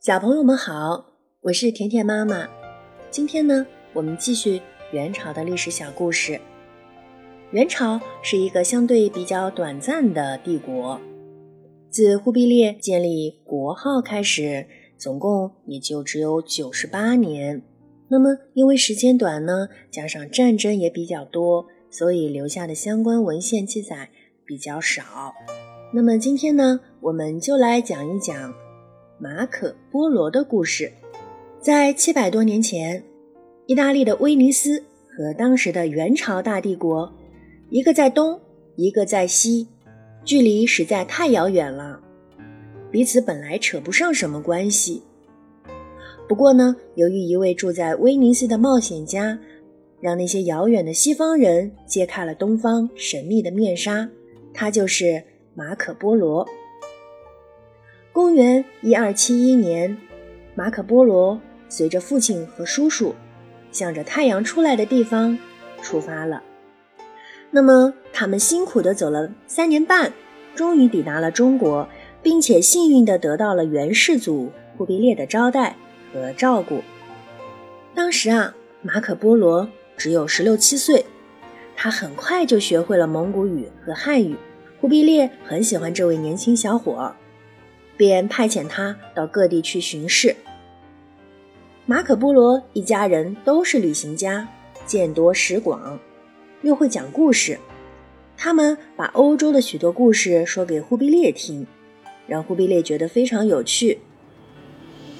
小朋友们好，我是甜甜妈妈。今天呢，我们继续元朝的历史小故事。元朝是一个相对比较短暂的帝国，自忽必烈建立国号开始，总共也就只有九十八年。那么，因为时间短呢，加上战争也比较多，所以留下的相关文献记载比较少。那么今天呢，我们就来讲一讲。马可·波罗的故事，在七百多年前，意大利的威尼斯和当时的元朝大帝国，一个在东，一个在西，距离实在太遥远了，彼此本来扯不上什么关系。不过呢，由于一位住在威尼斯的冒险家，让那些遥远的西方人揭开了东方神秘的面纱，他就是马可·波罗。公元一二七一年，马可·波罗随着父亲和叔叔，向着太阳出来的地方出发了。那么，他们辛苦地走了三年半，终于抵达了中国，并且幸运地得到了元世祖忽必烈的招待和照顾。当时啊，马可·波罗只有十六七岁，他很快就学会了蒙古语和汉语。忽必烈很喜欢这位年轻小伙。便派遣他到各地去巡视。马可·波罗一家人都是旅行家，见多识广，又会讲故事。他们把欧洲的许多故事说给忽必烈听，让忽必烈觉得非常有趣。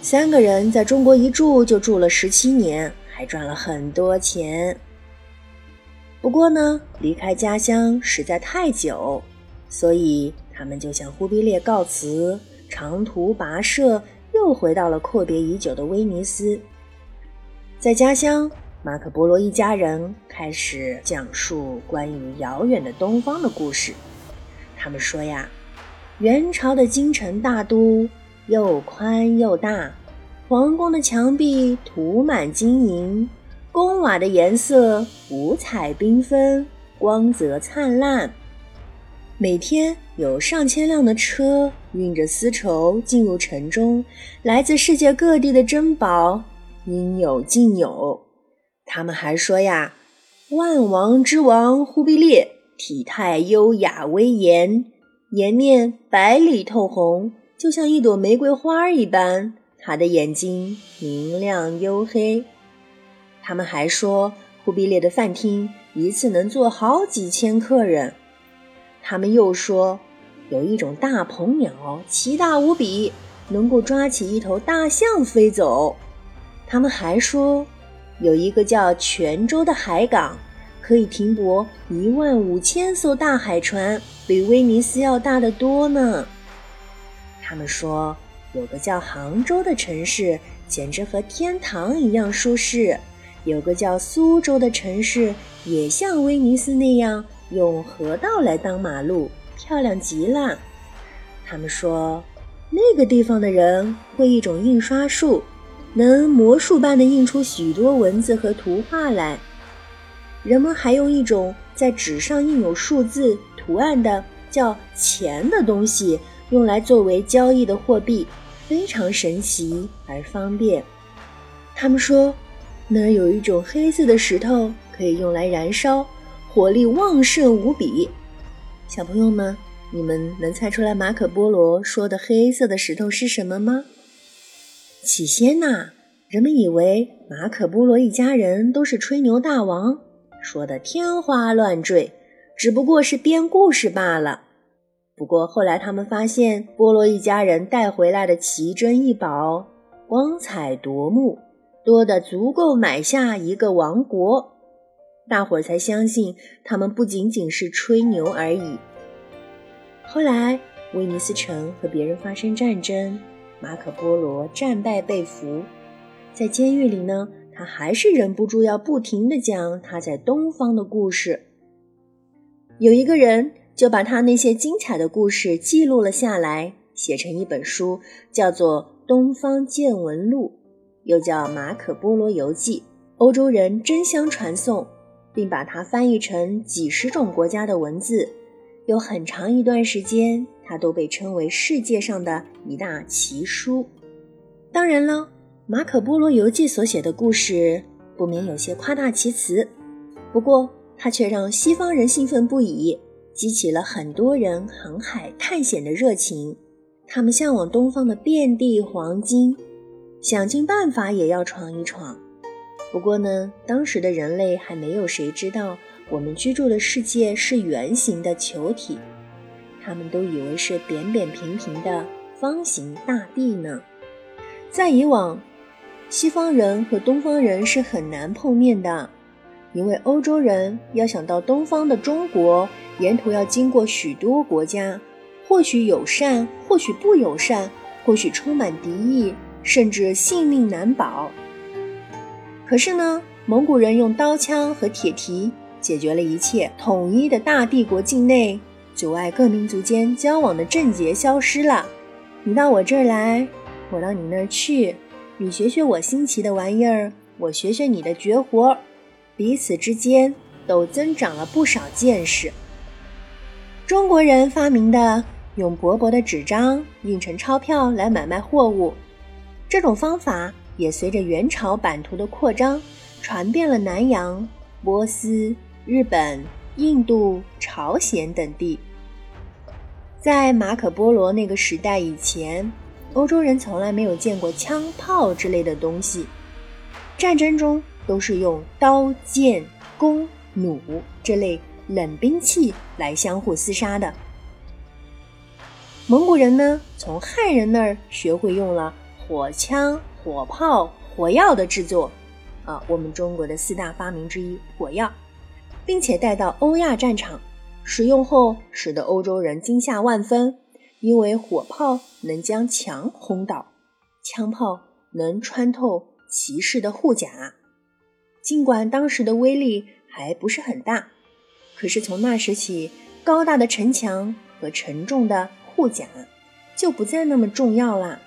三个人在中国一住就住了十七年，还赚了很多钱。不过呢，离开家乡实在太久，所以他们就向忽必烈告辞。长途跋涉，又回到了阔别已久的威尼斯。在家乡，马可·波罗一家人开始讲述关于遥远的东方的故事。他们说呀，元朝的京城大都又宽又大，皇宫的墙壁涂满金银，宫瓦的颜色五彩缤纷，光泽灿烂。每天有上千辆的车运着丝绸进入城中，来自世界各地的珍宝应有尽有。他们还说呀，万王之王忽必烈体态优雅威严，颜面白里透红，就像一朵玫瑰花一般。他的眼睛明亮黝黑。他们还说，忽必烈的饭厅一次能坐好几千客人。他们又说，有一种大鹏鸟，奇大无比，能够抓起一头大象飞走。他们还说，有一个叫泉州的海港，可以停泊一万五千艘大海船，比威尼斯要大得多呢。他们说，有个叫杭州的城市，简直和天堂一样舒适；有个叫苏州的城市，也像威尼斯那样。用河道来当马路，漂亮极了。他们说，那个地方的人会一种印刷术，能魔术般的印出许多文字和图画来。人们还用一种在纸上印有数字图案的叫钱的东西，用来作为交易的货币，非常神奇而方便。他们说，那儿有一种黑色的石头，可以用来燃烧。火力旺盛无比，小朋友们，你们能猜出来马可波罗说的黑色的石头是什么吗？起先呐，人们以为马可波罗一家人都是吹牛大王，说的天花乱坠，只不过是编故事罢了。不过后来他们发现，波罗一家人带回来的奇珍异宝，光彩夺目，多得足够买下一个王国。大伙儿才相信，他们不仅仅是吹牛而已。后来，威尼斯城和别人发生战争，马可·波罗战败被俘，在监狱里呢，他还是忍不住要不停地讲他在东方的故事。有一个人就把他那些精彩的故事记录了下来，写成一本书，叫做《东方见闻录》，又叫《马可·波罗游记》，欧洲人争相传颂。并把它翻译成几十种国家的文字，有很长一段时间，它都被称为世界上的一大奇书。当然了，《马可·波罗游记》所写的故事不免有些夸大其词，不过它却让西方人兴奋不已，激起了很多人航海探险的热情。他们向往东方的遍地黄金，想尽办法也要闯一闯。不过呢，当时的人类还没有谁知道我们居住的世界是圆形的球体，他们都以为是扁扁平平的方形大地呢。在以往，西方人和东方人是很难碰面的，因为欧洲人要想到东方的中国，沿途要经过许多国家。或许友善，或许不友善，或许充满敌意，甚至性命难保。可是呢，蒙古人用刀枪和铁蹄解决了一切，统一的大帝国境内阻碍各民族间交往的症结消失了。你到我这儿来，我到你那儿去，你学学我新奇的玩意儿，我学学你的绝活，彼此之间都增长了不少见识。中国人发明的。用薄薄的纸张印成钞票来买卖货物，这种方法也随着元朝版图的扩张，传遍了南洋、波斯、日本、印度、朝鲜等地。在马可·波罗那个时代以前，欧洲人从来没有见过枪炮之类的东西，战争中都是用刀、剑、弓、弩这类冷兵器来相互厮杀的。蒙古人呢，从汉人那儿学会用了火枪、火炮、火药的制作，啊，我们中国的四大发明之一火药，并且带到欧亚战场，使用后使得欧洲人惊吓万分，因为火炮能将墙轰倒，枪炮能穿透骑士的护甲。尽管当时的威力还不是很大，可是从那时起，高大的城墙和沉重的。护甲就不再那么重要啦，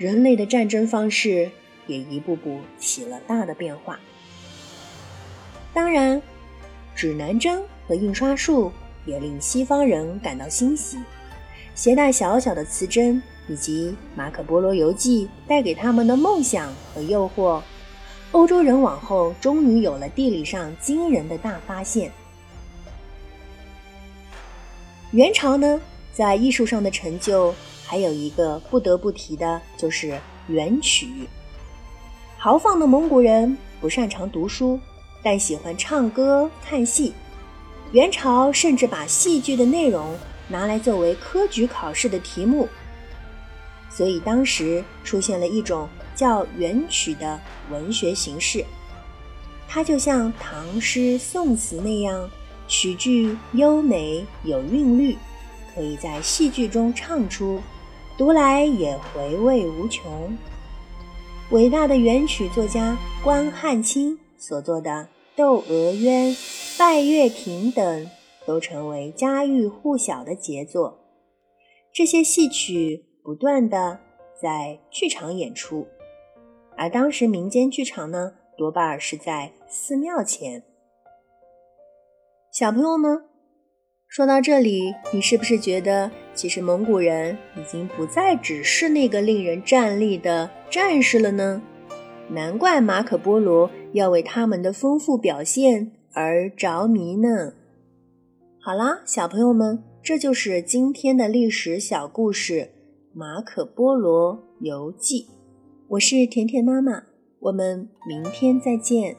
人类的战争方式也一步步起了大的变化。当然，指南针和印刷术也令西方人感到欣喜。携带小小的磁针以及《马可·波罗游记》带给他们的梦想和诱惑，欧洲人往后终于有了地理上惊人的大发现。元朝呢？在艺术上的成就，还有一个不得不提的，就是元曲。豪放的蒙古人不擅长读书，但喜欢唱歌、看戏。元朝甚至把戏剧的内容拿来作为科举考试的题目，所以当时出现了一种叫元曲的文学形式。它就像唐诗宋词那样，曲句优美有韵律。可以在戏剧中唱出，读来也回味无穷。伟大的元曲作家关汉卿所作的《窦娥冤》《拜月亭》等，都成为家喻户晓的杰作。这些戏曲不断的在剧场演出，而当时民间剧场呢，多半是在寺庙前。小朋友们。说到这里，你是不是觉得其实蒙古人已经不再只是那个令人战栗的战士了呢？难怪马可·波罗要为他们的丰富表现而着迷呢。好啦，小朋友们，这就是今天的历史小故事《马可·波罗游记》。我是甜甜妈妈，我们明天再见。